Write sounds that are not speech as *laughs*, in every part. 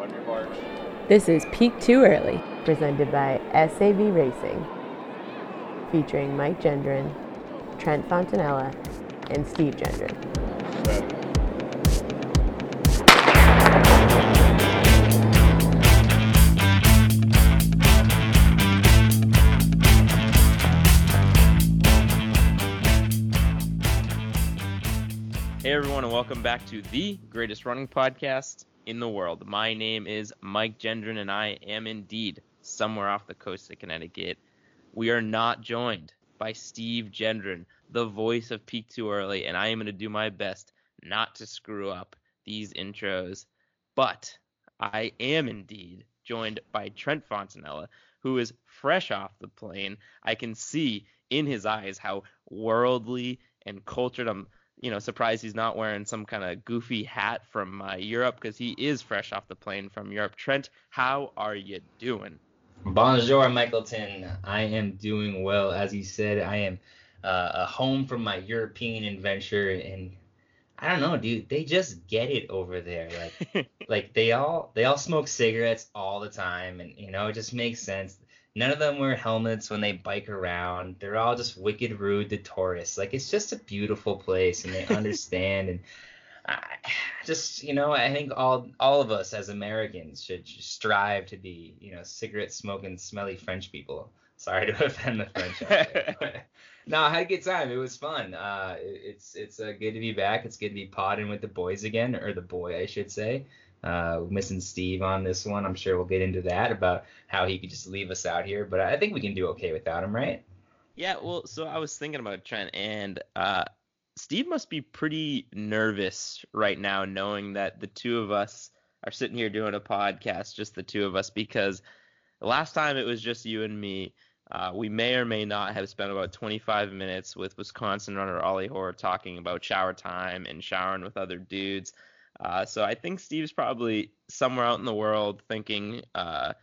On your marks. This is Peak Too Early, presented by SAV Racing, featuring Mike Gendron, Trent Fontanella, and Steve Gendron. Set. Hey everyone, and welcome back to the greatest running podcast in the world. My name is Mike Gendron, and I am indeed somewhere off the coast of Connecticut. We are not joined by Steve Gendron, the voice of Peak Too Early, and I am going to do my best not to screw up these intros. But I am indeed joined by Trent Fontanella, who is fresh off the plane. I can see in his eyes how worldly and cultured I'm you know, surprised he's not wearing some kind of goofy hat from uh, Europe because he is fresh off the plane from Europe. Trent, how are you doing? Bonjour, Michaelton. I am doing well. As you said, I am uh, home from my European adventure, and I don't know, dude. They just get it over there. Like, *laughs* like they all they all smoke cigarettes all the time, and you know, it just makes sense. None of them wear helmets when they bike around. They're all just wicked rude to tourists. Like it's just a beautiful place, and they *laughs* understand. and I, just you know, I think all all of us as Americans should strive to be you know cigarette smoking, smelly French people. Sorry to *laughs* offend the French. *laughs* no, I had a good time. It was fun. Uh, it- it's it's uh, good to be back. It's good to be podding with the boys again, or the boy, I should say. Uh, missing Steve on this one. I'm sure we'll get into that about how he could just leave us out here, but I think we can do okay without him, right? yeah, well, so I was thinking about Trent, and uh, Steve must be pretty nervous right now, knowing that the two of us are sitting here doing a podcast, just the two of us, because last time it was just you and me. Uh, we may or may not have spent about 25 minutes with Wisconsin runner Ollie Hoare talking about shower time and showering with other dudes. Uh, so I think Steve's probably somewhere out in the world thinking uh,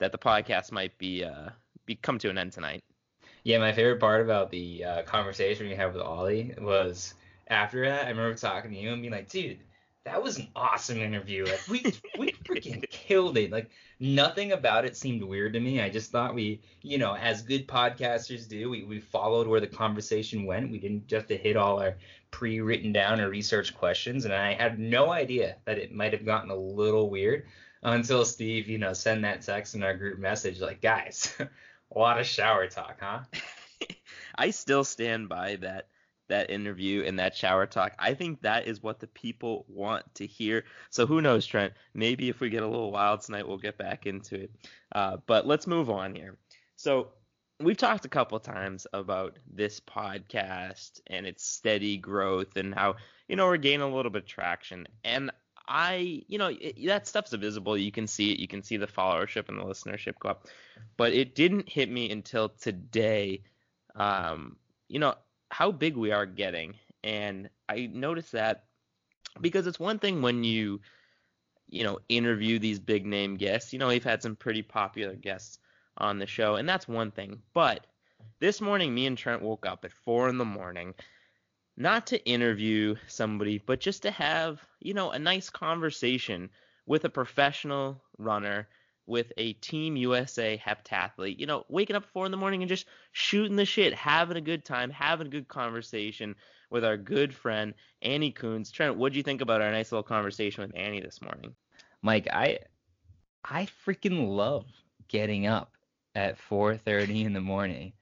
that the podcast might be uh, be come to an end tonight. Yeah, my favorite part about the uh, conversation we had with Ollie was after that. I remember talking to you and being like, "Dude, that was an awesome interview. Like, we we freaking killed it. Like, nothing about it seemed weird to me. I just thought we, you know, as good podcasters do, we we followed where the conversation went. We didn't just to hit all our pre-written down or research questions, and I had no idea that it might have gotten a little weird until Steve, you know, sent that text in our group message like, guys." *laughs* A lot of shower talk, huh? *laughs* I still stand by that that interview and that shower talk. I think that is what the people want to hear. So who knows, Trent? Maybe if we get a little wild tonight, we'll get back into it. Uh, but let's move on here. So we've talked a couple times about this podcast and its steady growth and how you know we're gaining a little bit of traction. And I, you know, it, that stuff's visible. You can see it. You can see the followership and the listenership go up. But it didn't hit me until today. Um, you know how big we are getting, and I noticed that because it's one thing when you, you know, interview these big name guests. You know, we've had some pretty popular guests on the show, and that's one thing. But this morning, me and Trent woke up at four in the morning not to interview somebody, but just to have, you know, a nice conversation with a professional runner, with a Team USA heptathlete. You know, waking up four in the morning and just shooting the shit, having a good time, having a good conversation with our good friend Annie Kunz. Trent, what do you think about our nice little conversation with Annie this morning? Mike, I I freaking love getting up at 4:30 in the morning.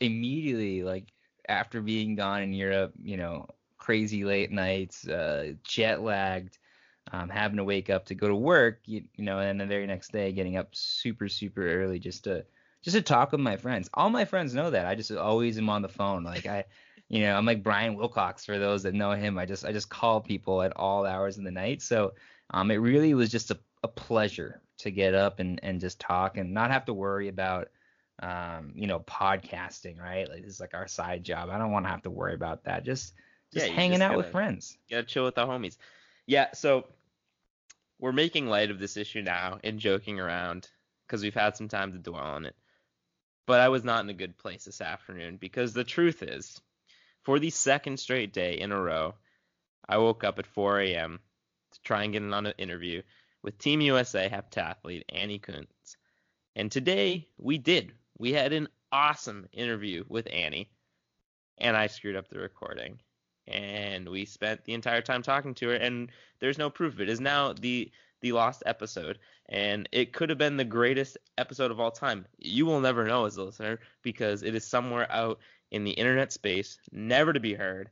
Immediately like after being gone in Europe, you know, crazy late nights, uh, jet lagged, um, having to wake up to go to work, you, you know, and the very next day getting up super super early just to just to talk with my friends. All my friends know that. I just always am on the phone. Like I, you know, I'm like Brian Wilcox for those that know him. I just I just call people at all hours of the night. So um, it really was just a, a pleasure to get up and and just talk and not have to worry about um, you know, podcasting, right? Like this is like our side job. I don't want to have to worry about that. Just just Yeah, hanging just out with gotta- friends. gotta chill with the homies. Yeah, so we're making light of this issue now and joking around because we've had some time to dwell on it. But I was not in a good place this afternoon because the truth is, for the second straight day in a row, I woke up at 4 a.m. to try and get on an interview with Team USA heptathlete Annie Kunz. And today we did. We had an awesome interview with Annie, and I screwed up the recording. And we spent the entire time talking to her, and there's no proof of it. Is now the the lost episode, and it could have been the greatest episode of all time. You will never know as a listener because it is somewhere out in the internet space, never to be heard.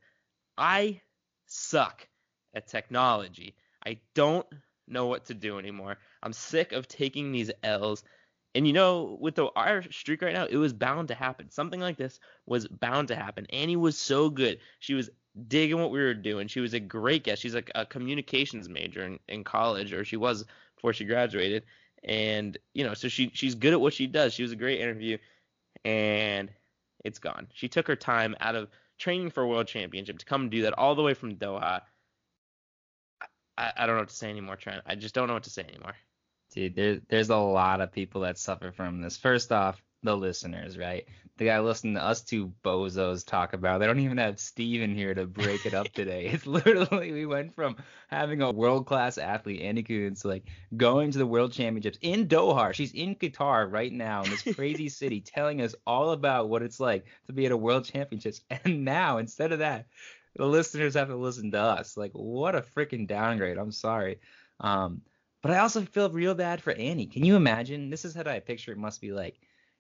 I suck at technology. I don't know what to do anymore. I'm sick of taking these L's. And you know, with the our streak right now, it was bound to happen. Something like this was bound to happen. Annie was so good. She was digging what we were doing. She was a great guest. She's like a communications major in, in college, or she was before she graduated. And you know, so she she's good at what she does. She was a great interview, and it's gone. She took her time out of training for a world championship to come do that all the way from Doha. I, I don't know what to say anymore, Trent. I just don't know what to say anymore. Dude, there, there's a lot of people that suffer from this. First off, the listeners, right? The guy listening to us two bozos talk about. They don't even have Steven here to break it up *laughs* today. It's literally we went from having a world class athlete, Annie Kunz, like going to the world championships in Doha. She's in Qatar right now in this crazy *laughs* city, telling us all about what it's like to be at a world championships. *laughs* And now, instead of that, the listeners have to listen to us. Like, what a freaking downgrade. I'm sorry. Um, but I also feel real bad for Annie. Can you imagine? This is how I picture it must be like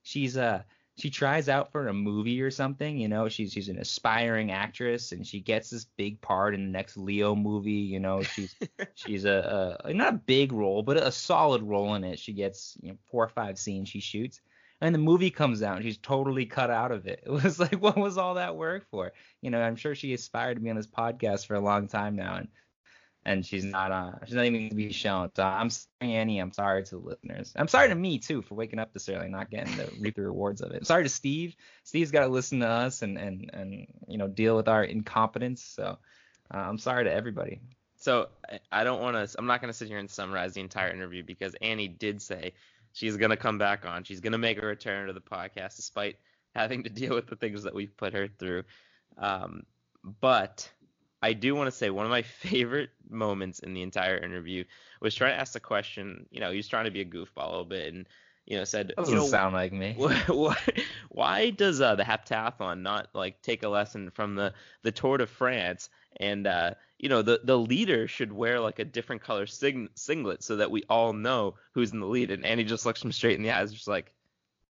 she's uh she tries out for a movie or something, you know, she's she's an aspiring actress and she gets this big part in the next Leo movie, you know, she's *laughs* she's a, a not a big role, but a solid role in it. She gets, you know, four or five scenes she shoots. And the movie comes out and she's totally cut out of it. *laughs* It was like, what was all that work for? You know, I'm sure she aspired to be on this podcast for a long time now, and and she's not uh she's not even gonna be shown. So I'm sorry, Annie. I'm sorry to the listeners. I'm sorry to me too for waking up this early not getting the *laughs* reap the rewards of it. I'm sorry to Steve. Steve's got to listen to us and and and you know deal with our incompetence. So uh, I'm sorry to everybody. So I don't want to. I'm not going to sit here and summarize the entire interview because Annie did say she's going to come back on. She's going to make a return to the podcast despite having to deal with the things that we've put her through. Um, but I do want to say one of my *laughs* favorite moments in the entire interview was trying to ask the question. You know, he was trying to be a goofball a little bit and you know said, doesn't you know, sound like me. *laughs* why, why does uh, the heptathlon not like take a lesson from the the Tour de France and uh, you know the the leader should wear like a different color sing- singlet so that we all know who's in the lead and Andy just looks him straight in the eyes just like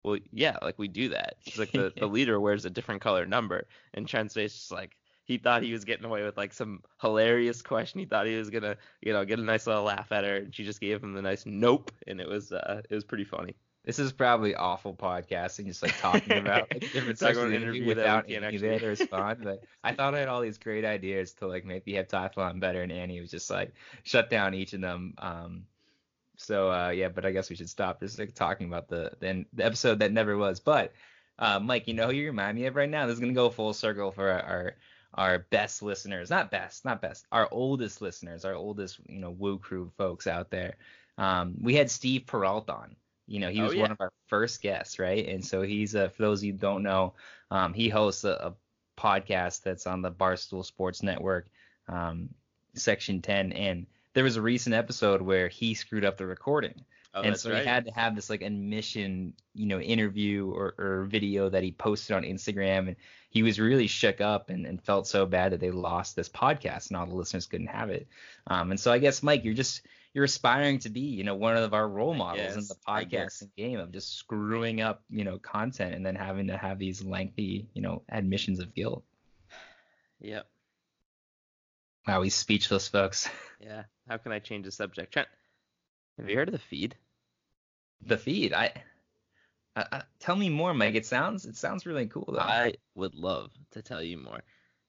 well yeah like we do that it's like the, the *laughs* leader wears a different color number and Trent's face just like he thought he was getting away with like some hilarious question he thought he was gonna you know get a nice little laugh at her and she just gave him the nice nope and it was uh it was pretty funny This is probably awful podcasting, just like talking about like, different *laughs* sections an interview interview that we without actually- there to respond. But *laughs* I thought I had all these great ideas to like maybe have heptathlon better, and Annie was just like shut down each of them. Um, so uh, yeah, but I guess we should stop just like talking about the the, the episode that never was. But uh, Mike, you know who you remind me of right now? This is gonna go full circle for our, our our best listeners, not best, not best, our oldest listeners, our oldest you know Woo Crew folks out there. Um, we had Steve Peralta on. You know, he Oh, was yeah. one of our first guests, right? And so he's uh, for those of you who don't know, um, he hosts a, a podcast that's on the Barstool Sports Network, um, Section 10, and there was a recent episode where he screwed up the recording oh and so right he had to have this like admission, you know, interview or, or video that he posted on Instagram, and he was really shook up and, and felt so bad that they lost this podcast and all the listeners couldn't have it. Um, and so I guess Mike, you're just you're aspiring to be, you know, one of our role models in the podcasting game of just screwing up, you know, content and then having to have these lengthy, you know, admissions of guilt. yep Wow, he's speechless, folks. yeah how can I change the subject Trent have you heard of the feed the feed, I, I, I tell me more, Mike. It sounds it sounds really cool though. I would love to tell you more.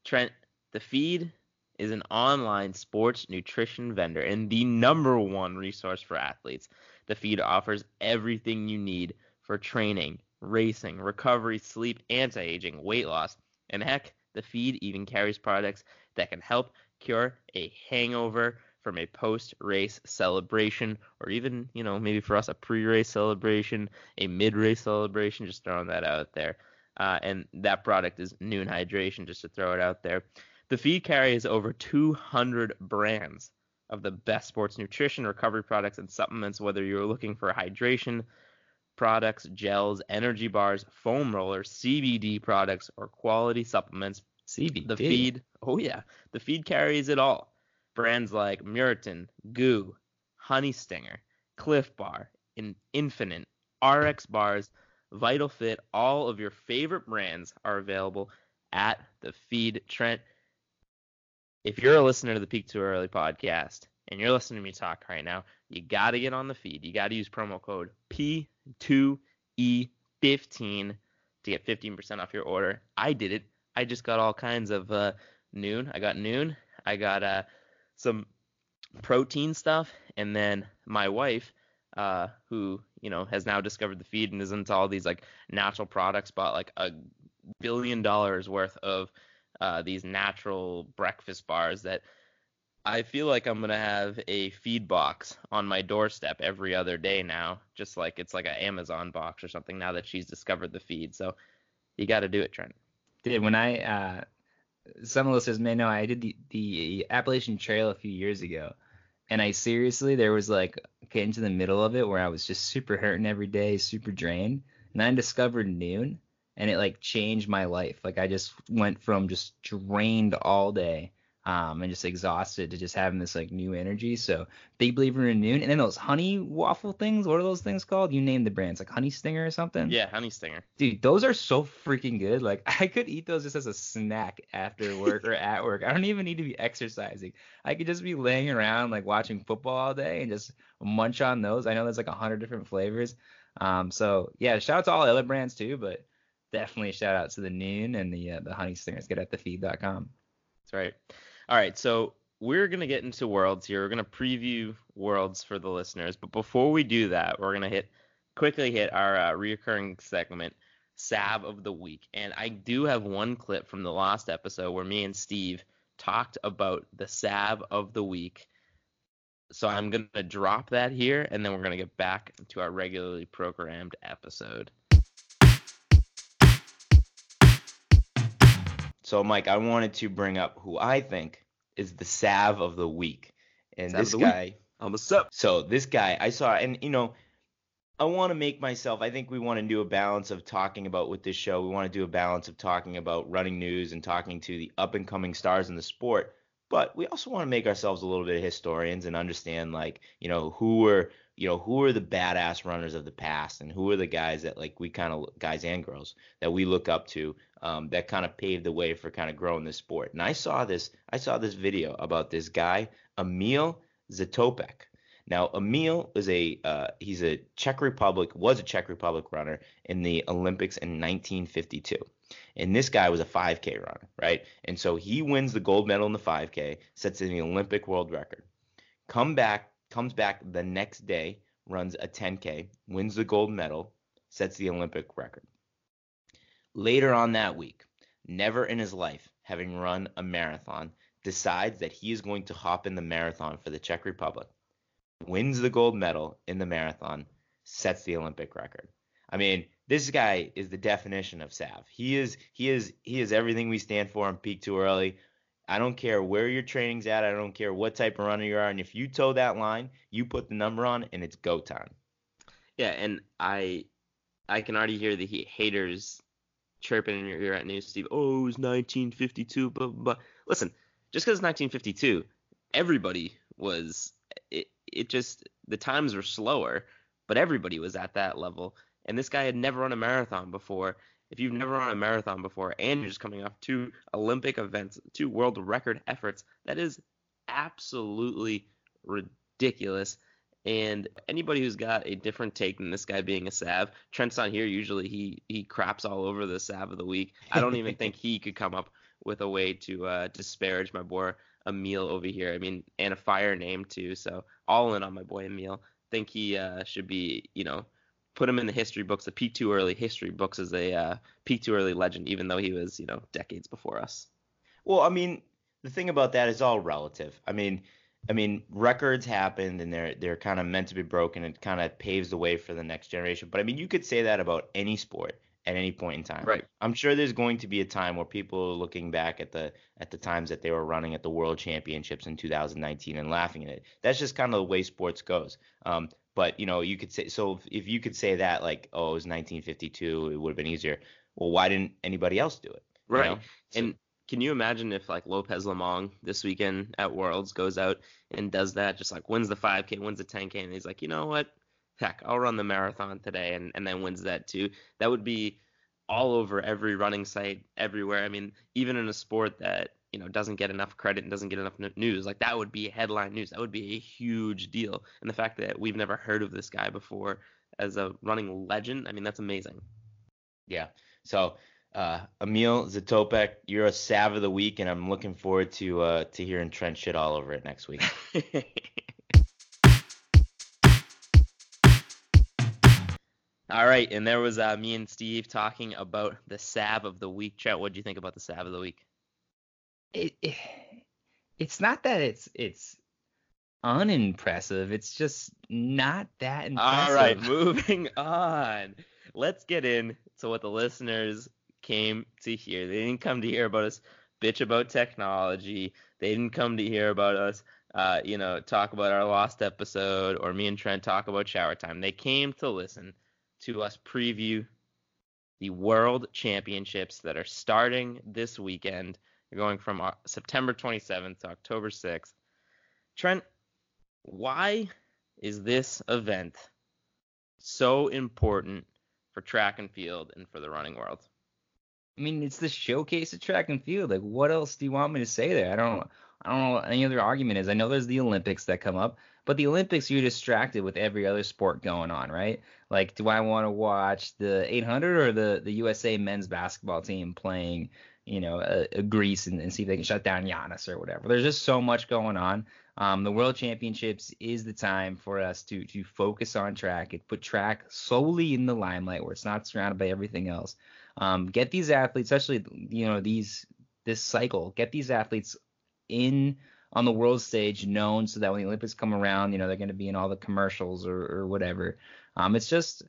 Trent, the feed is an online sports nutrition vendor and the number one resource for athletes. The feed offers everything you need for training, racing, recovery, sleep, anti aging, weight loss, and heck, the feed even carries products that can help cure a hangover from a post race celebration or even, you know, maybe for us a pre race celebration, a mid race celebration, just throwing that out there. Uh, and that product is Nuun Hydration, just to throw it out there. The feed carries over 200 brands of the best sports nutrition, recovery products, and supplements, whether you're looking for hydration products, gels, energy bars, foam rollers, CBD products, or quality supplements. CBD. The feed, oh yeah, the feed carries it all. Brands like Maurten, GU, Honey Stinger, Clif Bar, In- Infinite, RX Bars, Vital Fit, all of your favorite brands are available at the feed. Trent, if you're a listener to the Peak Too Early podcast and you're listening to me talk right now, you got to get on the feed. You got to use promo code P2E15 to get 15% off your order. I did it. I just got all kinds of uh, Nuun. I got Nuun. I got uh, some protein stuff, and then my wife, uh, who you know has now discovered the feed and is into all these like natural products, bought like a billion dollars worth of uh, these natural breakfast bars that I feel like I'm gonna have a feed box on my doorstep every other day now, just like it's like an Amazon box or something. Now that she's discovered the feed, so you got to do it, Trent. Did when I uh, some listeners may know I did the the Appalachian Trail a few years ago, and I seriously there was like getting to the middle of it where I was just super hurting every day, super drained, and I discovered Nuun, and it like changed my life. Like I just went from just drained all day um, and just exhausted to just having this like new energy. So big believer in Nuun. And then those honey waffle things, what are those things called? You name the brands, like Honey Stinger or something. Yeah, Honey Stinger. Dude, those are so freaking good. Like *laughs* I could eat those just as a snack after work or at work. I don't even need to be exercising. I could just be laying around like watching football all day and just munch on those. I know there's like a hundred different flavors. Um, so yeah, shout out to all the other brands too, but definitely shout out to the Nuun and the uh, the Honey Stingers. Get at thefeed.com. That's right. All right, so we're gonna get into worlds here. We're gonna preview worlds for the listeners, but before we do that, we're gonna hit quickly hit our uh, reoccurring segment, Sav of the Week, and I do have one clip from the last episode where me and Steve talked about the Sav of the Week. So I'm gonna drop that here, and then we're gonna get back to our regularly programmed episode. So, Mike, I wanted to bring up who I think is the Sav of the week, and Sav this guy. I'm a sup. So this guy, I saw, and you know, I want to make myself. I think we want to do a balance of talking about with this show. We want to do a balance of talking about running news and talking to the up and coming stars in the sport. But we also want to make ourselves a little bit of historians and understand, like, you know, who were, you know, who are the badass runners of the past, and who are the guys that, like, we kind of guys and girls that we look up to, um, that kind of paved the way for kind of growing this sport. And I saw this, I saw this video about this guy, Emil Zatopek. Now, Emil is a uh, he's a Czech Republic was a Czech Republic runner in the Olympics in 1952, and this guy was a 5K runner, right? And so he wins the gold medal in the 5K, sets the Olympic world record. Come back, comes back the next day, runs a 10K, wins the gold medal, sets the Olympic record. Later on that week, never in his life having run a marathon, decides that he is going to hop in the marathon for the Czech Republic wins the gold medal in the marathon, sets the Olympic record. I mean, this guy is the definition of Sav. He is he is he is everything we stand for on peak too early. I don't care where your training's at. I don't care what type of runner you are. And if you toe that line, you put the number on, and it's go time. Yeah, and I I can already hear the haters chirping in your ear at News Steve. Oh, it was 1952, but but listen, just because 1952, everybody was it. It just the times were slower, but everybody was at that level. And this guy had never run a marathon before. If you've never run a marathon before, and you're just coming off two Olympic events, two world record efforts, that is absolutely ridiculous. And anybody who's got a different take than this guy being a Sav, Trent's not here. Usually he he craps all over the Sav of the week. I don't even *laughs* think he could come up with a way to uh, disparage my boy Emil over here. I mean, and a fire name too. So all in on my boy Emil. Think he uh, should be, you know, put him in the history books, the peak too early history books as a uh, peak too early legend, even though he was, you know, decades before us. Well, I mean, the thing about that is all relative. I mean, I mean, records happened and they're they're kind of meant to be broken. It kind of paves the way for the next generation. But I mean, you could say that about any sport, at any point in time. Right. I'm sure there's going to be a time where people are looking back at the at the times that they were running at the World Championships in 2019 and laughing at it. That's just kind of the way sports goes. Um, but you know, you could say so if, if you could say that like, oh, it was 1952, it would have been easier. Well, why didn't anybody else do it? you Right. know? So- And can you imagine if like Lopez Lomong this weekend at Worlds goes out and does that, just like wins the 5K, wins the 10K, and he's like, you know what? Heck, I'll run the marathon today, and, and then wins that too. That would be all over every running site everywhere. I mean, even in a sport that you know doesn't get enough credit and doesn't get enough news, like that would be headline news. That would be a huge deal. And the fact that we've never heard of this guy before as a running legend, I mean, that's amazing. Yeah. So, uh, Emil Zatopek, you're a Sav of the week, and I'm looking forward to uh, to hearing Trent shit all over it next week. *laughs* All right, and there was uh, me and Steve talking about the Sav of the week. Chat, what do you think about the Sav of the week? it, it it's not that it's it's unimpressive. It's just not that impressive. All right, *laughs* moving on. Let's get in to what the listeners came to hear. They didn't come to hear about us bitch about technology. They didn't come to hear about us, uh, you know, talk about our lost episode or me and Trent talk about shower time. They came to listen to us preview the World Championships that are starting this weekend. They're going from uh, September 27th to October 6th. Trent, why is this event so important for track and field and for the running world? I mean, it's the showcase of track and field. Like, what else do you want me to say there? I don't, I don't know what any other argument is. I know there's the Olympics that come up, but the Olympics you're distracted with every other sport going on, right? Like, do I want to watch the 800 or the the USA men's basketball team playing, you know, a, a Greece and, and see if they can shut down Giannis or whatever? There's just so much going on. Um, the World Championships is the time for us to to focus on track and put track solely in the limelight where it's not surrounded by everything else. Um, get these athletes, especially you know these this cycle, get these athletes in on the world stage known so that when the Olympics come around, you know they're going to be in all the commercials or, or whatever. Um, it's just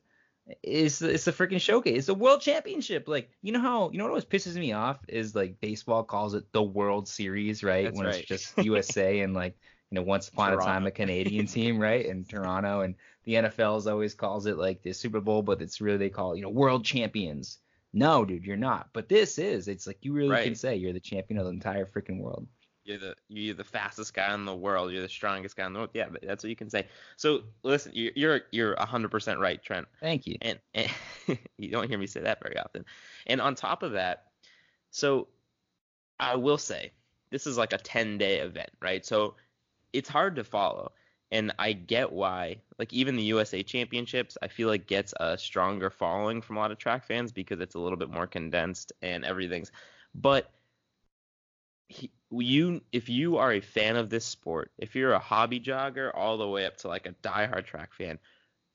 it's it's a freaking showcase. It's a world championship. Like you know how you know what always pisses me off is like baseball calls it the World Series, right? That's when right. it's just USA *laughs* and like you know once upon a time a Canadian team, right? And Toronto and the NFL's always calls it like the Super Bowl, but it's really they call it, you know world champions. No, dude, you're not. But this is. It's like you really can say you're the champion of the entire freaking world. You're the you're the fastest guy in the world. You're the strongest guy in the world. Yeah, but that's what you can say. So listen, you're you're you're 100% right, Trent. Thank you. And, and *laughs* you don't hear me say that very often. And on top of that, so I will say this is like a 10 day event, right? So it's hard to follow. And I get why, like even the USA Championships, I feel like gets a stronger following from a lot of track fans because it's a little bit more condensed and everything's. But he, you, if you are a fan of this sport, if you're a hobby jogger all the way up to like a diehard track fan,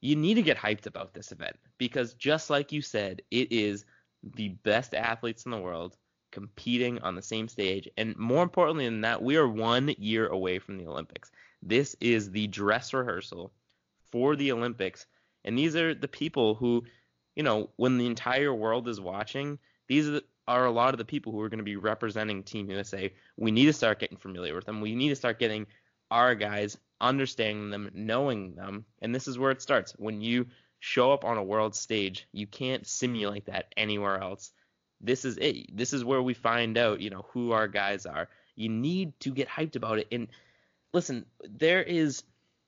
you need to get hyped about this event because just like you said, it is the best athletes in the world competing on the same stage. And more importantly than that, we are one year away from the Olympics. This is the dress rehearsal for the Olympics. And these are the people who, you know, when the entire world is watching, these are, the, are a lot of the people who are going to be representing Team USA. We need to start getting familiar with them. We need to start getting our guys understanding them, knowing them. And this is where it starts. When you show up on a world stage, you can't simulate that anywhere else. This is it. This is where we find out, you know, who our guys are. You need to get hyped about it. And listen, there is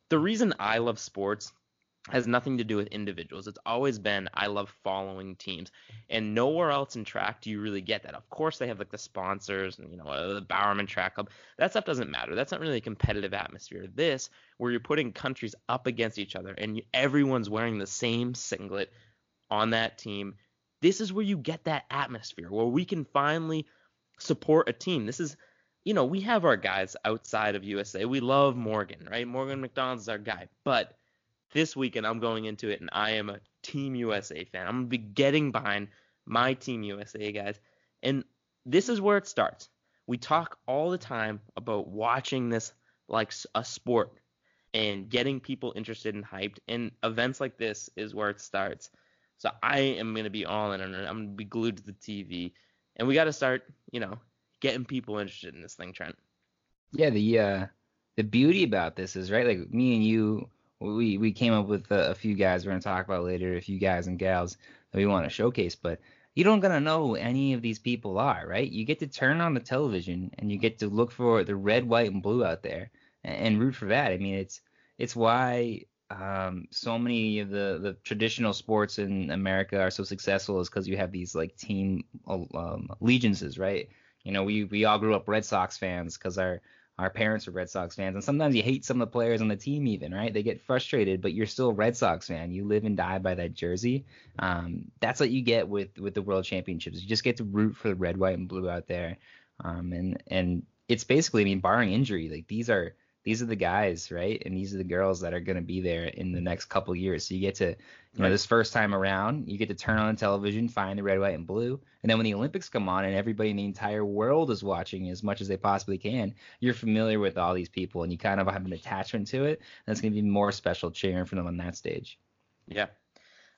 the reason I love sports has nothing to do with individuals. It's always been I love following teams, and nowhere else in track do you really get that. Of course, they have like the sponsors and you know uh, the Bowerman Track Club. That stuff doesn't matter. That's not really a competitive atmosphere. This, where you're putting countries up against each other and everyone's wearing the same singlet on that team. This is where you get that atmosphere where we can finally support a team. This is you know, we have our guys outside of USA. We love Morgan, right? Morgan McDonald's our guy. But this weekend, I'm going into it, and I am a Team USA fan. I'm going to be getting behind my Team USA guys. And this is where it starts. We talk all the time about watching this like a sport and getting people interested and hyped. And events like this is where it starts. So I am gonna be all in it. I'm gonna be glued to the TV, and we got to start, you know, getting people interested in this thing, Trent. Yeah, the uh, the beauty about this is right. Like me and you, we we came up with a, a few guys we're gonna talk about later, a few guys and gals that we want to showcase, but you don't gonna know who any of these people are, right? You get to turn on the television and you get to look for the red, white, and blue out there and, and root for that. I mean, it's it's why um, so many of the, the traditional sports in America are so successful is because you have these like team um, allegiances, right? You know, we we all grew up Red Sox fans because our our parents are Red Sox fans, and sometimes you hate some of the players on the team, even right? They get frustrated, but you're still a Red Sox fan. You live and die by that jersey. Um, that's what you get with with the World Championships. You just get to root for the red, white, and blue out there, um, and and it's basically, I mean, barring injury, like these are these are the guys, right? And these are the girls that are going to be there in the next couple years. So you get to, you know, this first time around, you get to turn on the television, find the red, white, and blue. And then when the Olympics come on and everybody in the entire world is watching as much as they possibly can, you're familiar with all these people and you kind of have an attachment to it. And it's going to be more special cheering for them on that stage. Yeah.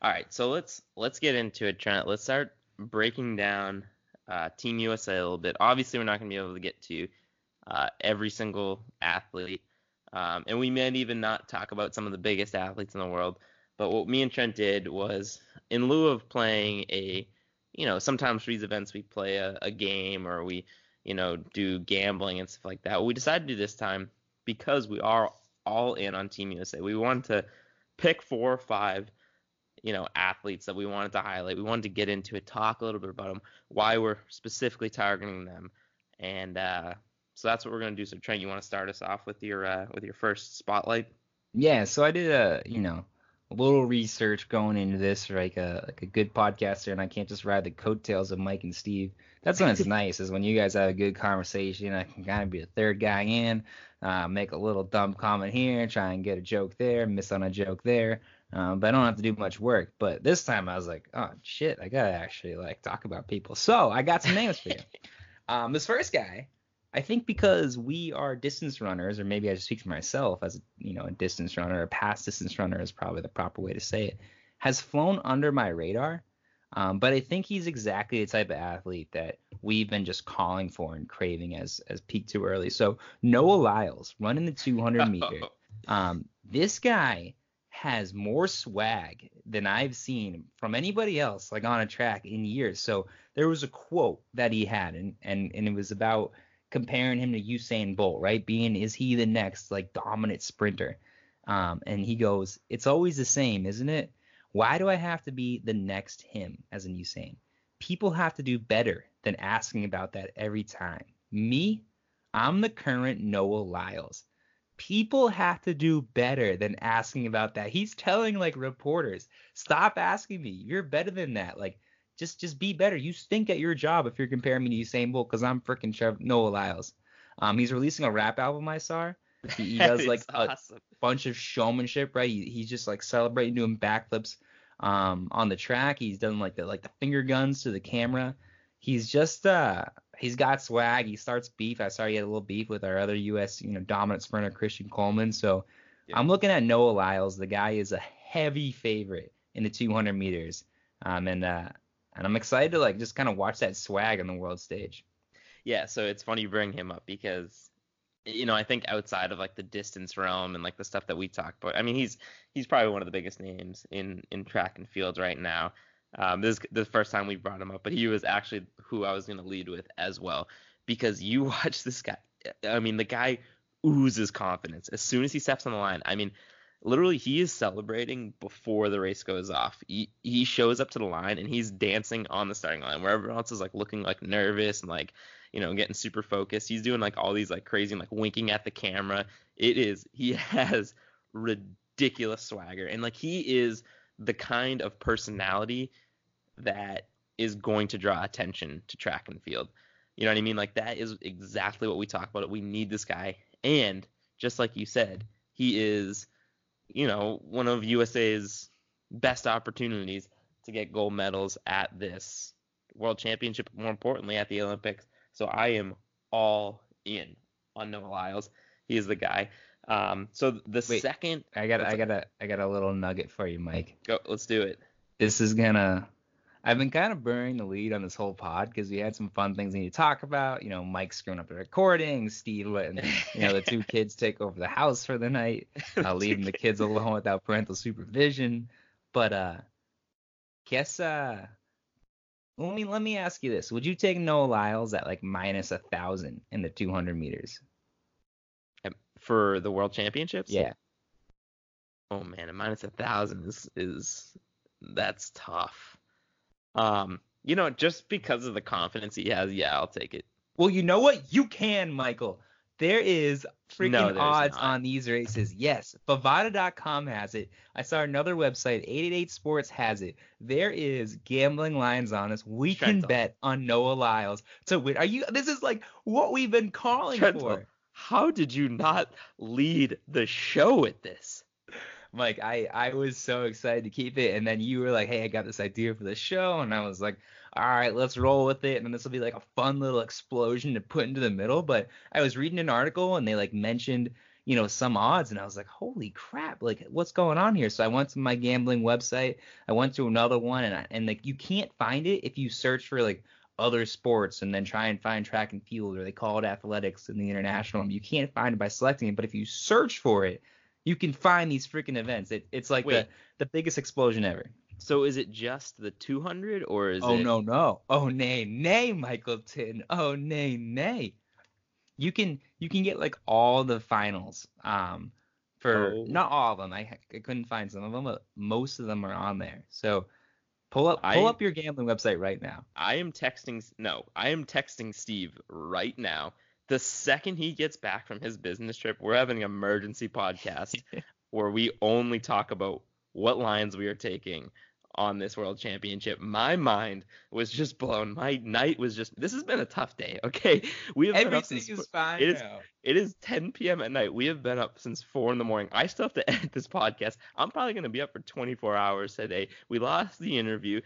All right. So let's let's get into it, Trent. Let's start breaking down uh, Team USA a little bit. Obviously, we're not going to be able to get to uh, every single athlete. Um, and we may even not talk about some of the biggest athletes in the world. But what me and Trent did was, in lieu of playing a, you know, sometimes for these events we play a, a game or we, you know, do gambling and stuff like that. What we decided to do this time because we are all in on Team USA. We wanted to pick four or five, you know, athletes that we wanted to highlight. We wanted to get into it, talk a little bit about them, why we're specifically targeting them, and uh, so that's what we're gonna do. So Trent, you want to start us off with your uh, with your first spotlight? Yeah. So I did a you know a little research going into this, like a like a good podcaster, and I can't just ride the coattails of Mike and Steve. That's when it's *laughs* nice, is when you guys have a good conversation. I can kind of be a third guy in, uh, make a little dumb comment here, try and get a joke there, miss on a joke there. Um, but I don't have to do much work. But this time I was like, oh shit, I gotta actually like talk about people. So I got some names for you. *laughs* Um, this first guy I think because we are distance runners, or maybe I just speak for myself as you know a distance runner, a past distance runner is probably the proper way to say it, has flown under my radar. Um, but I think he's exactly the type of athlete that we've been just calling for and craving as as peak too early. So Noah Lyles running the 200 *laughs* meter. Um, this guy has more swag than I've seen from anybody else like on a track in years. So there was a quote that he had, and and and it was about comparing him to Usain Bolt, right? Being is he the next like dominant sprinter? Um, and he goes, it's always the same, isn't it? Why do I have to be the next him as in Usain? People have to do better than asking about that every time. Me, I'm the current Noah Lyles. People have to do better than asking about that. He's telling like reporters, stop asking me. You're better than that. Like just just be better. You stink at your job if you're comparing me to Usain Bolt because I'm freaking Trev- Noah Lyles. Um, he's releasing a rap album. I saw. He, he *laughs* does like awesome. a bunch of showmanship, right? He, he's just like celebrating doing backflips um, on the track. He's done like the like the finger guns to the camera. He's just uh he's got swag. He starts beef. I saw he had a little beef with our other U.S. you know dominant sprinter Christian Coleman. So yeah. I'm looking at Noah Lyles. The guy is a heavy favorite in the 200 meters. Um, and uh, and I'm excited to like just kind of watch that swag on the world stage. Yeah, so it's funny you bring him up because you know I think outside of like the distance realm and like the stuff that we talk about, I mean he's he's probably one of the biggest names in in track and field right now. Um, this is the first time we brought him up, but he was actually who I was going to lead with as well because you *laughs* watch this guy. I mean, the guy oozes confidence as soon as he steps on the line. I mean, literally he is celebrating before the race goes off. He he shows up to the line and he's dancing on the starting line where everyone else is like looking like nervous and like you know getting super focused. He's doing like all these like crazy and like winking at the camera. It is *laughs* he has ridiculous swagger and like he is the kind of personality that is going to draw attention to track and field. You know what I mean? Like that is exactly what we talk about. We need this guy and just like you said, he is you know, one of USA's best opportunities to get gold medals at this World Championship, more importantly at the Olympics. So I am all in on Noah Lyles. He is the guy. Um, so the Wait, second, I got, I got a, I got a little nugget for you, Mike. Go, let's do it. this is gonna. I've been kind of burying the lead on this whole pod because we had some fun things we need to talk about. You know, Mike screwing up the recording, Steve letting you know the two *laughs* kids take over the house for the night, *laughs* uh, leaving the kids alone without parental supervision. But uh, guess uh, let me let me ask you this: Would you take Noah Lyles at like minus a thousand in the 200 meters? For the world championships? Yeah. Oh man, a minus a thousand is is that's tough. Um, you know, just because of the confidence he has, yeah, I'll take it. Well, you know what? You can, Michael. There is freaking No, odds not. on these races. Yes, Bovada.com has it. I saw another website, 888 Sports has it. There is gambling lines on us. We can bet on Noah Lyles to win. Are you? This is like what we've been calling for. How did you not lead the show with this? Mike, I I was so excited to keep it, and then you were like, "Hey, I got this idea for the show," and I was like, "All right, let's roll with it." And then this will be like a fun little explosion to put into the middle. But I was reading an article, and they like mentioned, you know, some odds, and I was like, "Holy crap! Like, what's going on here?" So I went to my gambling website. I went to another one, and I, and like you can't find it if you search for like other sports and then try and find track and field, or they call it athletics in the international. You can't find it by selecting it, but if you search for it you can find these freaking events. It, it's like the, Wait. the biggest explosion ever. So is it just the 200 or is oh it? Oh no no. Oh nay nay Michaelton. Oh nay nay. You can you can get like all the finals. Um, for Oh. not all of them. I, I couldn't find some of them, but most of them are on there. So pull up pull I- up your gambling website right now. I am texting. No, I am texting Steve right now. The second he gets back from his business trip, we're having an emergency podcast *laughs* where we only talk about what lines we are taking on this world championship. My mind was just blown. My night was just. This has been a tough day. Okay, we have been up Everything since is fine it is- now. It is 10 p.m. at night. We have been up since 4 in the morning. I still have to *laughs* edit this podcast. I'm probably going to be up for 24 hours today. We lost the interview.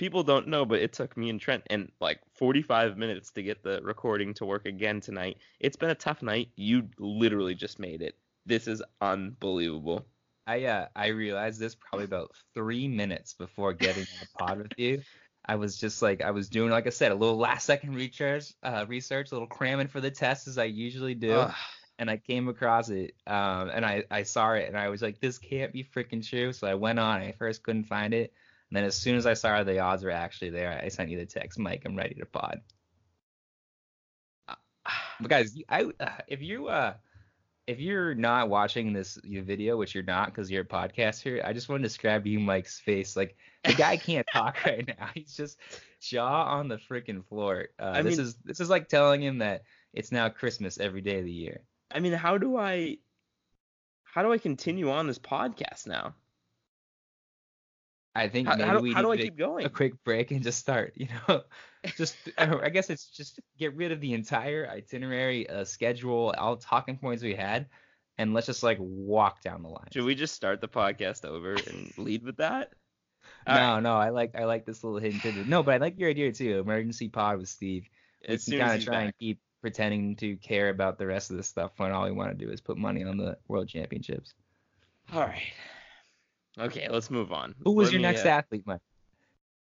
People don't know, but it took me and Trent and like 45 minutes to get the recording to work again tonight. It's been a tough night. You literally just made it. This is unbelievable. I uh I realized this probably about three minutes before getting on the pod with you. I was just like I was doing like I said a little last second research, uh, research, a little cramming for the test as I usually do, Ugh. and I came across it, um, and I I saw it and I was like this can't be freaking true. So I went on. I first couldn't find it, and then as soon as I saw the odds were actually there, I sent you the text, Mike, I'm ready to pod. But guys, I uh, if you uh if you're not watching this video, which you're not because you're a podcaster, I just want to describe you Mike's face. Like the guy *laughs* can't talk right now. *laughs* He's just jaw on the freaking floor. Uh, I this mean- is this is like telling him that it's now Christmas every day of the year. I mean, how do I how do I continue on this podcast now? I think How, maybe how we how do I keep going? a quick break and just start. You know, *laughs* just I guess it's just get rid of the entire itinerary, uh, schedule, all talking points we had, and let's just like walk down the line. Should we just start the podcast over and lead with that? No, All right. no, I like I like this little hint. to No, but I like your idea too. Emergency pod with Steve. We As can kind of try and keep pretending to care about the rest of this stuff when all we want to do is put money on the world championships. All right. Okay, let's move on. Who was Let your me, next uh, athlete, Mike?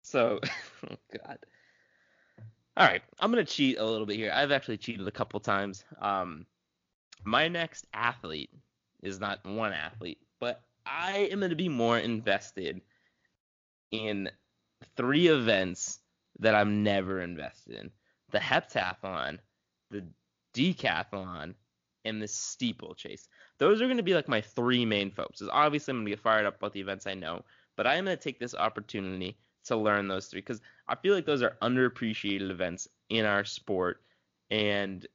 So, *laughs* oh god. All right, I'm gonna cheat a little bit here. I've actually cheated a couple times. Um, my next athlete is not one athlete, but I am gonna be more invested in three events that I'm never invested in: the heptathlon, the decathlon, and the steeplechase. Those are gonna be like my three main focuses. Obviously, I'm gonna get fired up about the events I know, but I am gonna take this opportunity to learn those three because I feel like those are underappreciated events in our sport, and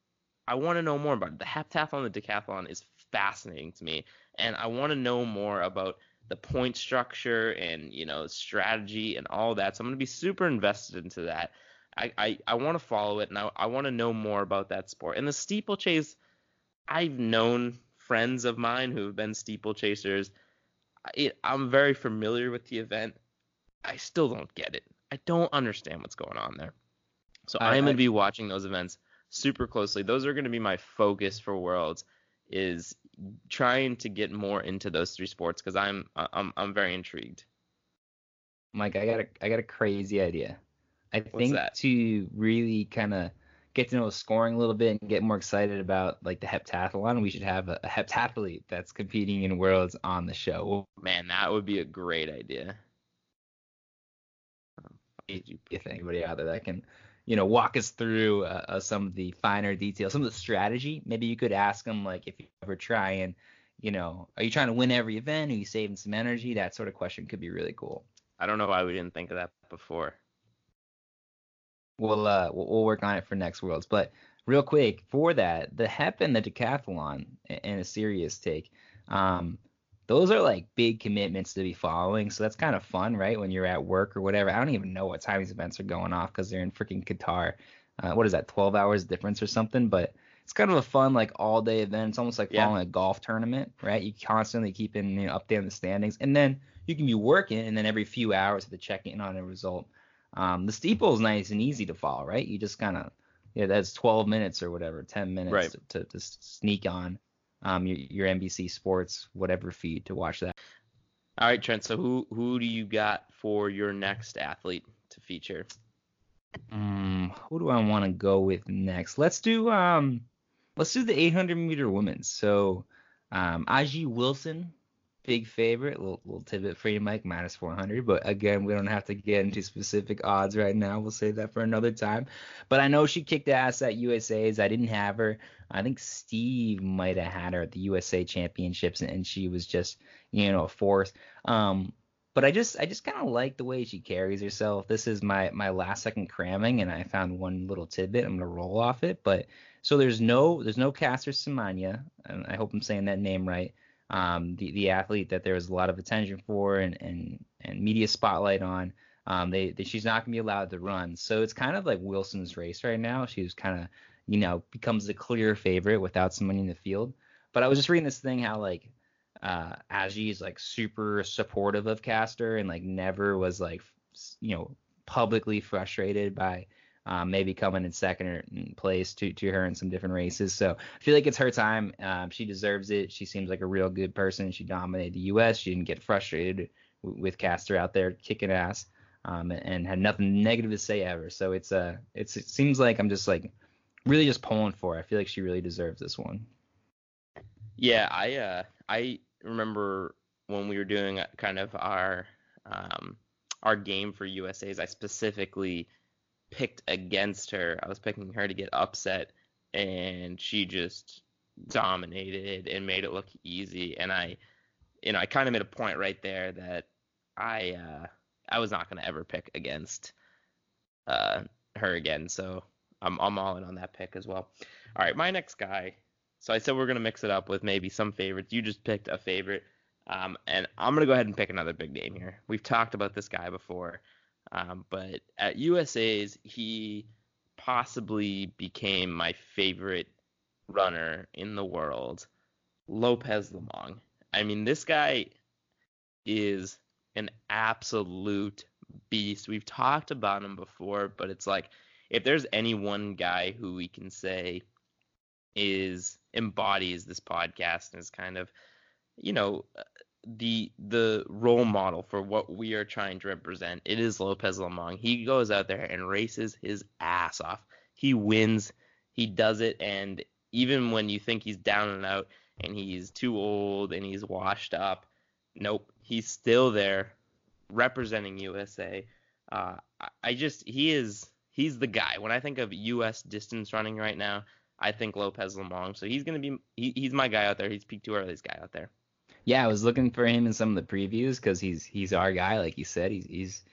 I want to know more about it. The heptathlon, the decathlon is fascinating to me, and I want to know more about the point structure and you know strategy and all that. So I'm gonna be super invested into that. I I, I want to follow it, and I, I want to know more about that sport. And the steeplechase, I've known friends of mine who have been steeplechasers. I, I'm very familiar with the event. I still don't get it. I don't understand what's going on there. So I- I, am going to be watching those events super closely. Those are going to be my focus for Worlds is trying to get more into those three sports because I'm I'm I'm very intrigued. Mike, I got a I got a crazy idea. I What's think that? to really kind of get to know scoring a little bit and get more excited about like the heptathlon, we should have a, a heptathlete that's competing in worlds on the show. Man, that would be a great idea. If anybody out there that can, you know, walk us through uh, uh, some of the finer details, some of the strategy, maybe you could ask them like if you ever try and, you know, are you trying to win every event? Are you saving some energy? That sort of question could be really cool. I don't know why we didn't think of that before. We'll uh we'll, we'll work on it for next worlds. But real quick for that, the HEP and the decathlon, and a serious take, um, those are like big commitments to be following. So that's kind of fun, right? When you're at work or whatever. I don't even know what time these events are going off because they're in freaking Qatar. Uh, what is that, 12 hours difference or something? But it's kind of a fun like all day event. It's almost like Yeah. following a golf tournament, right? You constantly keep in you know updating the standings, and then you can be working, and then every few hours to check in on a result. Um, the steeple is nice and easy to follow, right? You just kind of, yeah, that's 12 minutes or whatever, 10 minutes Right. to, to, to sneak on um, your, your NBC Sports whatever feed to watch that. All right, Trent. So who who do you got for your next athlete to feature? Mm, who do I want to go with next? Let's do um, let's do the 800 meter women. So, um, Aji Wilson, big favorite. Little, little tidbit for you, Mike, minus 400. But again, we don't have to get into specific odds right now. We'll save that for another time. But I know she kicked ass at USA's. I didn't have her. I think Steve might have had her at the USA Championships, and she was just, you know, fourth. Um, but I just I just kind of like the way she carries herself. This is my my last second cramming, and I found one little tidbit. I'm gonna roll off it. But so there's no there's no Caster Semenya, I hope I'm saying that name right. Um, the the athlete that there was a lot of attention for and and and media spotlight on. Um, they, they she's not gonna be allowed to run. So it's kind of like Wilson's race right now. She's kind of you know becomes the clear favorite without somebody in the field. But I was just reading this thing how like uh Ajeé is like super supportive of Caster and like never was like you know publicly frustrated by um, maybe coming in second place to, to her in some different races. So I feel like it's her time. Um, she deserves it. She seems like a real good person. She dominated the U.S. She didn't get frustrated with Caster out there kicking ass um, and had nothing negative to say ever. So it's uh it seems like I'm just like really just pulling for her. I feel like she really deserves this one. Yeah, I uh I remember when we were doing uh, kind of our um our game for USA's, I specifically picked against her. I was picking her to get upset and she just dominated and made it look easy and I you know, I kind of made a point right there that I uh I was not going to ever pick against uh her again. So I'm I'm all in on that pick as well. All right, my next guy so I said we're gonna mix it up with maybe some favorites. You just picked a favorite, um, and I'm gonna go ahead and pick another big name here. We've talked about this guy before, um, but at USA's he possibly became my favorite runner in the world, Lopez Lomong. I mean, this guy is an absolute beast. We've talked about him before, but it's like if there's any one guy who we can say is embodies this podcast and is kind of you know the the role model for what we are trying to represent. It is Lopez Lomong. He goes out there and races his ass off. He wins. He does it. And even when you think he's down and out and he's too old and he's washed up nope he's still there representing USA uh I- just he is he's the guy. When I think of US distance running right now I think Lopez Lomong. So he's gonna be he, he's my guy out there. He's peak too early's guy out there. Yeah, I was looking for him in some of the previews because he's he's our guy, like you said. He's he's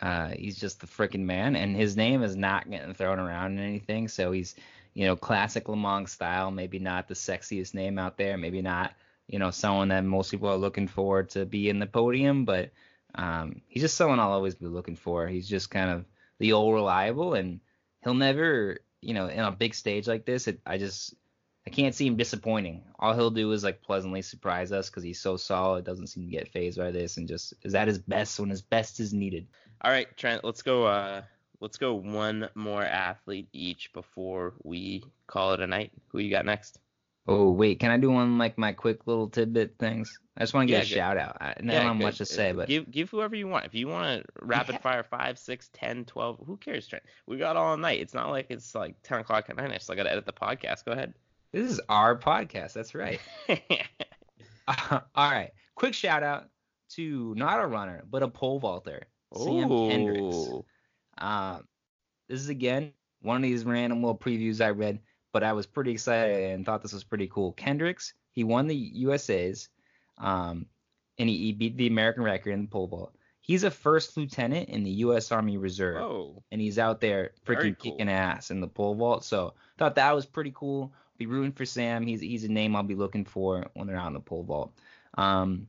uh, he's just the freaking man, and his name is not getting thrown around in anything. So he's you know classic Lomong style. Maybe not the sexiest name out there. Maybe not you know someone that most people are looking for to be in the podium, but um, he's just someone I'll always be looking for. He's just kind of the old reliable, and he'll never you know in a big stage like this. It, I just I can't see him disappointing. All he'll do is like pleasantly surprise us because he's so solid, doesn't seem to get phased by this, and just is at his best when his best is needed. All right, Trent, let's go. Uh, let's go one more athlete each before we call it a night. Who you got next? Oh wait, can I do one like my quick little tidbit things? I just want to get yeah, a shout out. I don't yeah, have much to say, but give give whoever you want. If you want to rapid fire five, six, ten, twelve, who cares, Trent? We got all night. It's not like it's like ten o'clock at night. I still got to edit the podcast. Go ahead. This is our podcast. That's right. *laughs* uh, all right. Quick shout out to not a runner, but a pole vaulter, Sam Ooh. Kendricks. Um, this is again one of these random little previews I read but I was pretty excited and thought this was pretty cool. Kendricks, he won the USA's, um, and he, he, beat the American record in the pole vault. He's a first lieutenant in the U.S. Army Reserve, oh, and he's out there freaking cool. kicking ass in the pole vault. So thought that was pretty cool. Be rooting for Sam. He's he's a name I'll be looking for when they're out in the pole vault. Um,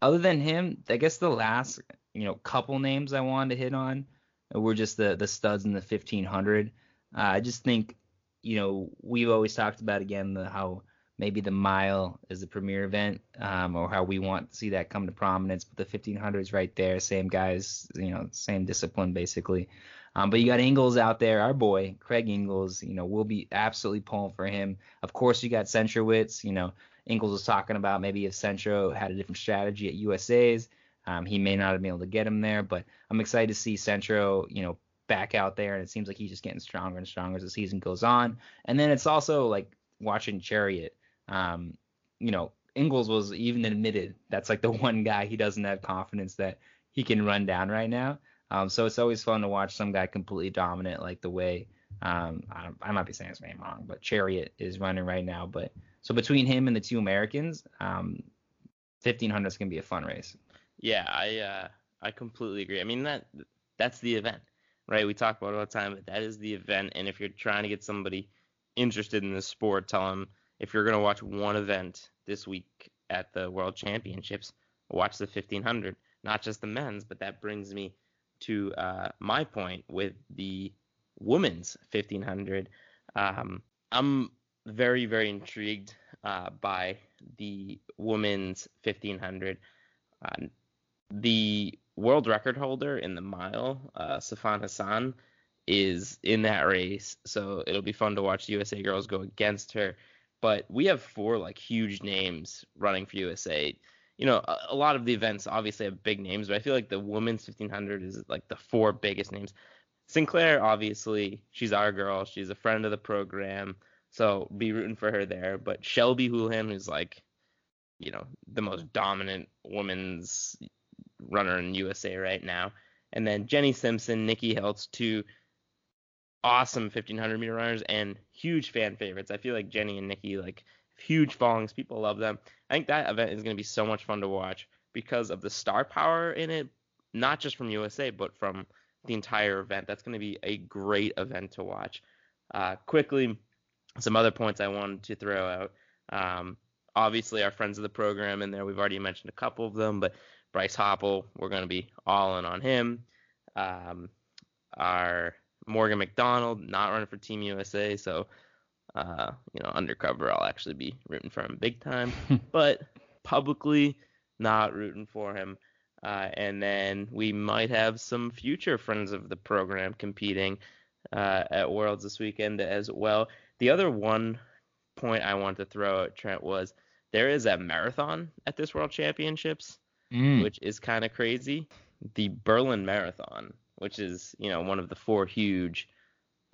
other than him, I guess the last you know couple names I wanted to hit on were just the the studs in the 1500. Uh, I just think you know, we've always talked about again the, how maybe the mile is the premier event, um, or how we want to see that come to prominence. But the 1500 is right there, same guys, you know, same discipline basically. Um, but you got Engels out there, our boy Craig Engels. You know, we'll be absolutely pulling for him. Of course, you got Centrowitz. You know, Engels was talking about maybe if Centro had a different strategy at USA's, um, he may not have been able to get him there. But I'm excited to see Centro, you know, back out there, and it seems like he's just getting stronger and stronger as the season goes on. And then it's also like watching Cheruiyot. Um, you know, Engels was even admitted that's like the *laughs* one guy he doesn't have confidence that he can run down right now. Um, so it's always fun to watch some guy completely dominant like the way um, I, I, might be saying his name wrong, but Cheruiyot is running right now. But so between him and the two Americans, um, 1500 is gonna be a fun race. Yeah, I uh, I completely agree. I mean that that's the event right? We talk about it all the time, but that is the event. And if you're trying to get somebody interested in the sport, tell them if you're to watch one event this week at the World Championships, watch the 1500, not just the men's. But that brings me to uh, my point with the women's 1500. Um, I'm very, very intrigued uh, by the women's 1500. Uh, the world record holder in the mile, uh, Sifan Hassan, is in that race. So it'll be fun to watch USA girls go against her. But we have four like huge names running for USA. You know, a, a lot of the events obviously have big names, but I feel like the women's 1500 is like the four biggest names. Sinclair, obviously, she's our girl. She's a friend of the program. So be rooting for her there. But Shelby Houlihan, who's like, you know, the most dominant women's runner in USA right now. And then Jenny Simpson, Nikki Hiltz, two awesome 1500 meter runners and huge fan favorites. I feel like Jenny and Nikki like huge followings. People love them. I think that event is going to be so much fun to watch because of the star power in it, not just from USA but from the entire event. That's going to be a great event to watch. Uh, quickly, some other points I wanted to throw out. Um, obviously, our friends of the program in there, we've already mentioned a couple of them, but Bryce Hoppel, we're going to be all in on him. Um, our Morgan McDonald, not running for Team USA, so uh, you know, undercover, I'll actually be rooting for him big time, *laughs* but publicly not rooting for him. Uh, and then we might have some future friends of the program competing uh, at Worlds this weekend as well. The other one point I wanted to throw at Trent was there is a marathon at this World Championships mm. which is kind of crazy. The Berlin Marathon, which is you know one of the four huge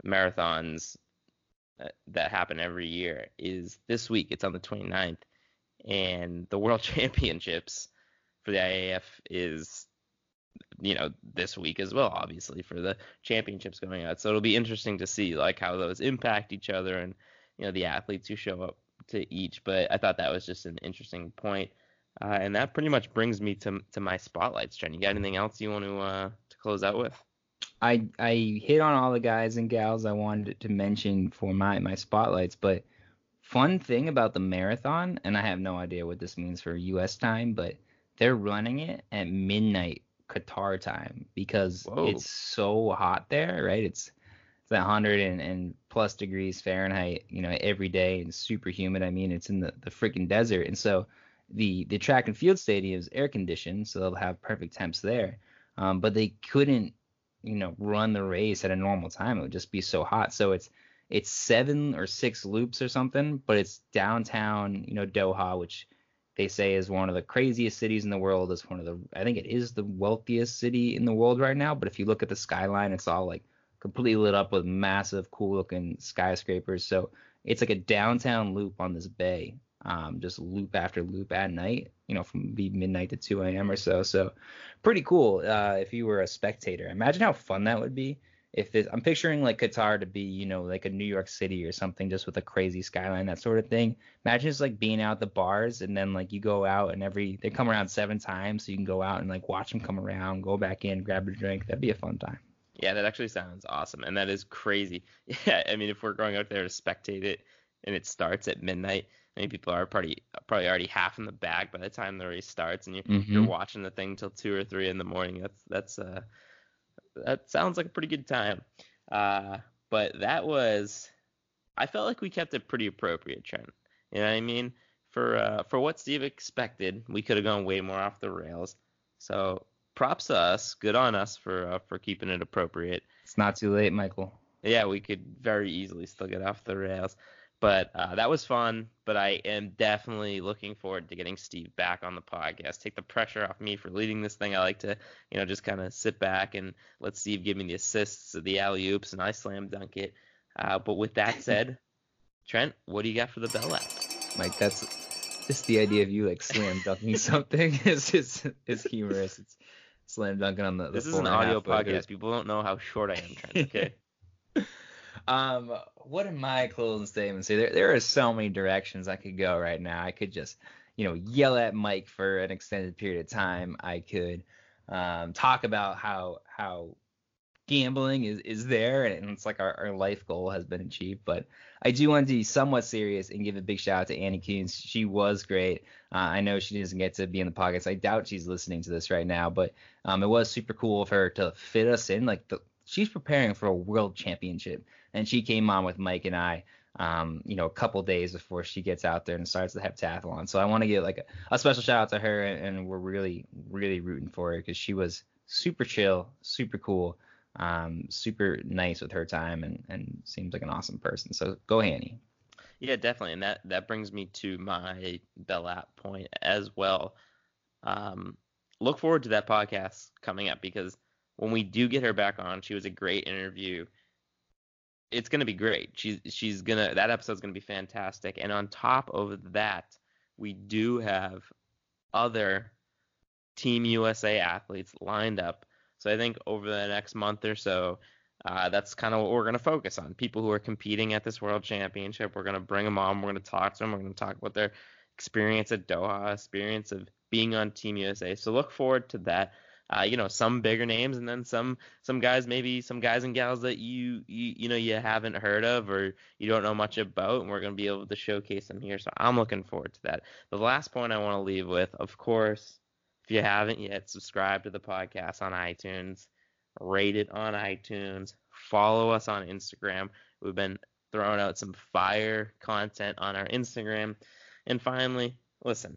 marathons that, happen every year, is this week. It's on the 29th, and the World *laughs* Championships for the IAF is you know this week as well obviously for the championships going out so it'll be interesting to see like how those impact each other and you know the athletes who show up to each but i thought that was just an interesting point uh, and that pretty much brings me to to my spotlights, Jen. You got anything else you want to uh, to close out with? I I hit on all the guys and gals I wanted to mention for my my spotlights, but fun thing about the marathon, and I have no idea what this means for U.S. time, but they're running it at midnight Qatar time because Whoa. it's so hot there, right? It's it's 100 and, and plus degrees Fahrenheit, you know, every day and super humid. I mean, it's in the the freaking desert, and so the the track and field stadium is air conditioned, so they'll have perfect temps there. Um, but they couldn't, you know, run the race at a normal time. It would just be so hot. So it's it's seven or six loops or something, but it's downtown, you know, Doha, which they say is one of the craziest cities in the world. It's one of the, I think it is the wealthiest city in the world right now. But if you look at the skyline, it's all like completely lit up with massive, cool looking skyscrapers. So it's like a downtown loop on this bay, um, just loop after loop at night, you know, from be midnight to 2 a.m. or so. So pretty cool uh, if you were a spectator. Imagine how fun that would be if this, I'm picturing like Qatar to be, you know, like a New York City or something, just with a crazy skyline, that sort of thing. Imagine just like being out at the bars and then like you go out and every they come around seven times, so you can go out and like watch them come around, go back in, grab a drink. That'd be a fun time. Yeah, that actually sounds awesome, and that is crazy. *laughs* Yeah, I mean, if we're going out there to spectate it and it starts at midnight, Mean, people are probably probably already half in the bag by the time the race starts, and you're, mm-hmm. you're watching the thing till two or three in the morning. That's that's uh that sounds like a pretty good time. Uh, but that was, I felt like we kept it pretty appropriate, Trent. You know what I mean? For uh, for what Steve expected, we could have gone way more off the rails. So props to us. Good on us for uh, for keeping it appropriate. It's not too late, Michael. Yeah, we could very easily still get off the rails. But uh, that was fun. But I am definitely looking forward to getting Steve back on the podcast. Take the pressure off me for leading this thing. I like to, you know, just kind of sit back and let Steve give me the assists, the alley oops, and I slam dunk it. Uh, but with that *laughs* said, Trent, what do you got for the Bell lap? Mike, that's just the idea of you like slam dunking *laughs* something is is is humorous. It's slam dunking on the. the this is an audio podcast. People don't know how short I am, Trent. Okay. *laughs* Um, what did my closing statement say? There, there are so many directions I could go right now. I could just, you know, yell at Mike for an extended period of time. I could um, talk about how how gambling is, is there and it's like our, our life goal has been achieved. But I do want to be somewhat serious and give a big shout out to Annie Kunz. She was great. Uh, I know she doesn't get to be in the podcast. I doubt she's listening to this right now, but um, it was super cool of her to fit us in. Like the, she's preparing for a world championship and she came on with Mike and I, um, you know, a couple days before she gets out there and starts the heptathlon. So I want to give like a, a, special shout out to her, and, and we're really, really rooting for her because she was super chill, super cool, um, super nice with her time, and and seems like an awesome person. So go Annie. Yeah, definitely, and that that brings me to my Bell lap point as well. Um, look forward to that podcast coming up because when we do get her back on, she was a great interview it's gonna be great. She's she's gonna that episode's gonna be fantastic. And on top of that, we do have other Team USA athletes lined up. So I think over the next month or so, uh, that's kind of what we're gonna focus on. People who are competing at this World Championship. We're gonna bring them on. We're gonna talk to them. We're gonna talk about their experience at Doha, experience of being on Team USA. So look forward to that uh, you know, some bigger names and then some some guys, maybe some guys and gals that you, you you know you haven't heard of or you don't know much about, and we're gonna be able to showcase them here. So I'm looking forward to that. The last point I want to leave with, of course, if you haven't yet, subscribe to the podcast on iTunes, rate it on iTunes, follow us on Instagram. We've been throwing out some fire content on our Instagram. And finally, listen,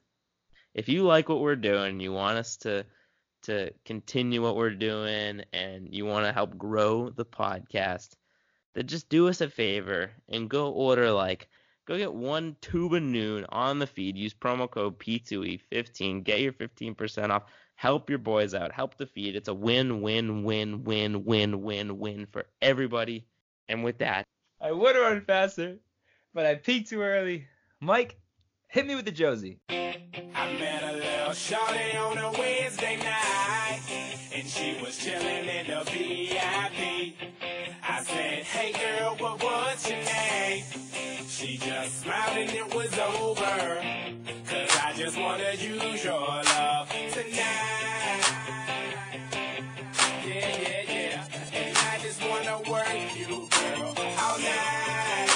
if you like what we're doing, you want us to to continue what we're doing and you want to help grow the podcast, then just do us a favor and go order like go get one tube of Nuun on the feed. Use promo code P2E15. Get your 15% off. Help your boys out. Help the feed. It's a win, win, win, win, win, win, win for everybody. And with that, I would have run faster, but I peaked too early. Mike, hit me with the Josie. I met a little shawty on a Wednesday night, she was chilling in the VIP. I said, hey girl, what what's your name? She just smiled and it was over, cause I just wanna use your love tonight. Yeah, yeah, yeah, and I just wanna work you, girl, all night.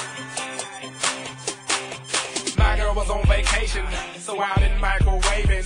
My girl was on vacation, so. I went out late chasing. I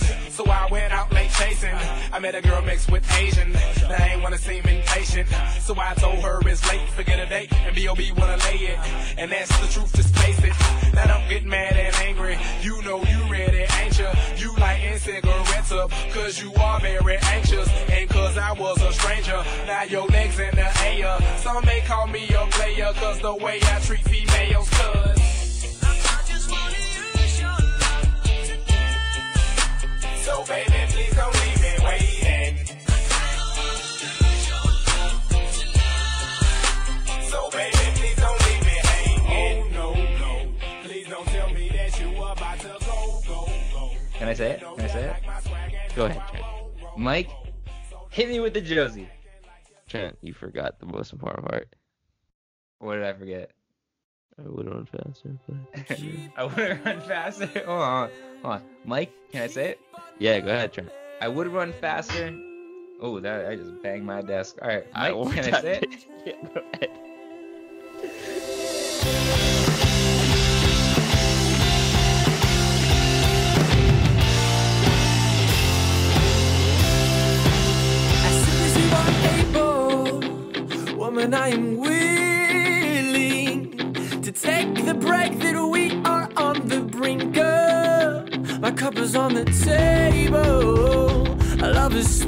met a girl mixed with Asian. I ain't wanna seem impatient. So I told her it's late, forget a date, and B.O.B. wanna lay it. And that's the truth, just face it. Now don't get mad and angry. You know you ready, ain't you? You like cigarettes up, cause you are very anxious. And cause I was a stranger, now your legs in the air. Some may call me a player, cause the way I treat females, cause. Can I say it? Can I say it? Go ahead, Trent. Mike, hit me with the Josie. Trent, you forgot the most important part. What did I forget? I would run faster, but *laughs* I would run faster. *laughs* Hold on, hold on. Mike, can I say it? yeah, go ahead, Trent. I would run faster. Oh, that I just banged my desk. All right, I Mike, want can I say it? *laughs* Yeah, go ahead. Woman, I am willing to take the break that we are on the brink of. My cup is on the table, our love is